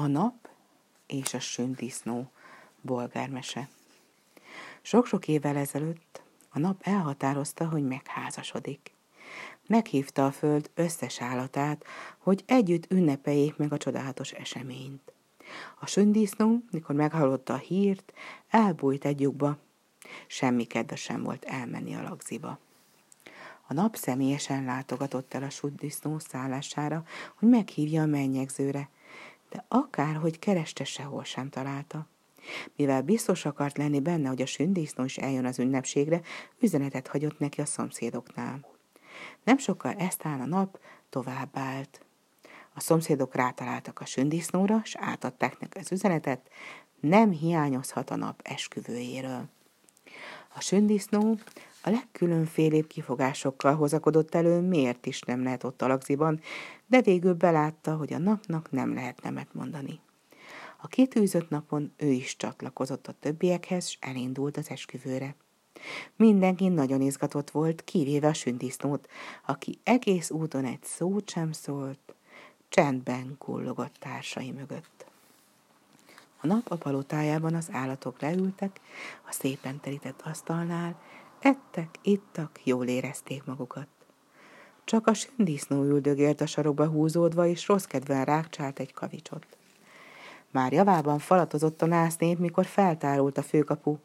A nap és a sündisznó bolgármese. Sok-sok évvel ezelőtt a nap elhatározta, hogy megházasodik. Meghívta a föld összes állatát, hogy együtt ünnepeljék meg a csodálatos eseményt. A sündisznó, mikor meghallotta a hírt, elbújt egy lyukba. Semmi kedve sem volt elmenni a lagziba. A nap személyesen látogatott el a sündisznó szállására, hogy meghívja a mennyegzőre, de akárhogy kereste, sehol sem találta. Mivel biztos akart lenni benne, hogy a sündisznó is eljön az ünnepségre, üzenetet hagyott neki a szomszédoknál. Nem sokkal ezt áll a nap, tovább állt. A szomszédok rátaláltak a sündisznóra, és átadták neki az üzenetet, nem hiányozhat a nap esküvőjéről. A sündisznó a legkülönfélébb kifogásokkal hozakodott elő, miért is nem lehet ott a lagziban, de végül belátta, hogy a napnak nem lehet nemet mondani. A kitűzött napon ő is csatlakozott a többiekhez, és elindult az esküvőre. Mindenki nagyon izgatott volt, kivéve a sündisznót, aki egész úton egy szót sem szólt, csendben kullogott társai mögött. A nap a palotájában az állatok leültek, a szépen terített asztalnál, ettek, ittak, jól érezték magukat. Csak a sündisznó üldögélt a sarokba húzódva, és rossz kedven rákcsált egy kavicsot. Már javában falatozott a násznép, mikor feltárult a főkapu.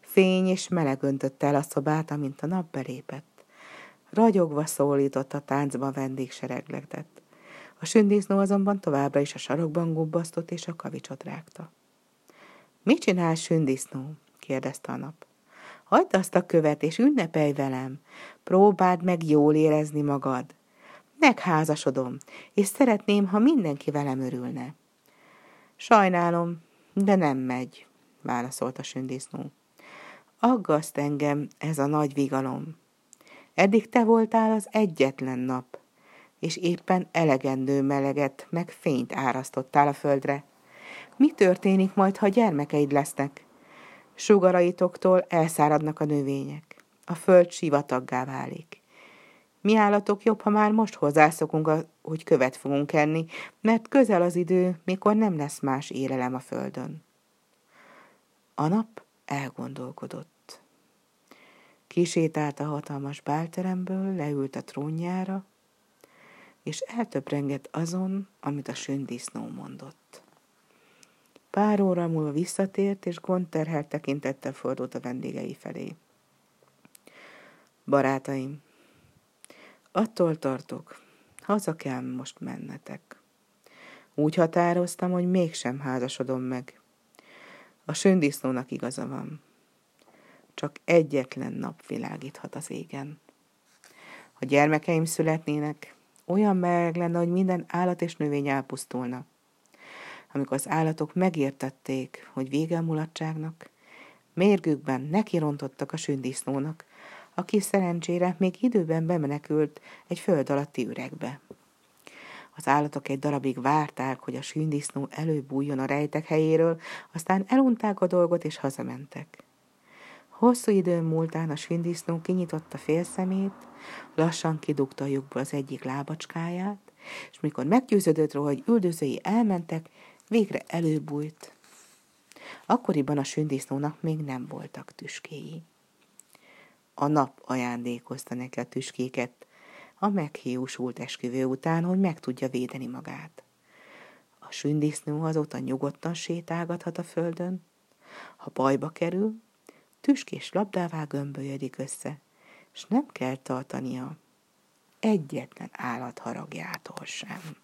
Fény és meleg öntötte el a szobát, amint a nap belépett. Ragyogva szólított a táncban vendégseregletet. A sündisznó azonban továbbra is a sarokban gubbasztott és a kavicsot rágta. – Mit csinál sündisznó? – kérdezte a nap. – Hagyd azt a követ, és ünnepelj velem. Próbáld meg jól érezni magad. Megházasodom, és szeretném, ha mindenki velem örülne. Sajnálom, de nem megy, válaszolt a sündisznó. Aggaszt engem ez a nagy vigalom. Eddig te voltál az egyetlen nap, és éppen elegendő meleget meg fényt árasztottál a földre. Mi történik majd, ha gyermekeid lesznek? Sugaraitoktól elszáradnak a növények. A föld sivataggá válik. Mi állatok jobb, ha már most hozzászokunk, hogy követ fogunk enni, mert közel az idő, mikor nem lesz más élelem a földön. A nap elgondolkodott. Kisétált a hatalmas bálteremből, leült a trónjára, és eltöprengett azon, amit a sündisznó mondott. Pár óra múlva visszatért, és gondterhelt tekintettel fordult a vendégei felé. Barátaim, Attól tartok, haza kell most mennetek. Úgy határoztam, hogy mégsem házasodom meg. A sündisznónak igaza van. Csak egyetlen nap világíthat az égen. Ha gyermekeim születnének, olyan meleg lenne, hogy minden állat és növény elpusztulna. Amikor az állatok megértették, hogy vége a mulatságnak, mérgükben nekirontottak a sündisznónak, aki szerencsére még időben bemenekült egy föld alatti üregbe. Az állatok egy darabig várták, hogy a sündisznó előbújjon a rejtek helyéről, aztán elunták a dolgot és hazamentek. Hosszú időn múltán a sündisznó kinyitotta félszemét, lassan kidugta a lyukból az egyik lábacskáját, és mikor meggyőződött róla, hogy üldözői elmentek, végre előbújt. Akkoriban a sündisznónak még nem voltak tüskéi a nap ajándékozta neki a tüskéket a meghiúsult esküvő után, hogy meg tudja védeni magát. A sündisznó azóta nyugodtan sétálgathat a földön, ha bajba kerül, tüskés labdává gömbölyödik össze, és nem kell tartania egyetlen állat haragjától sem.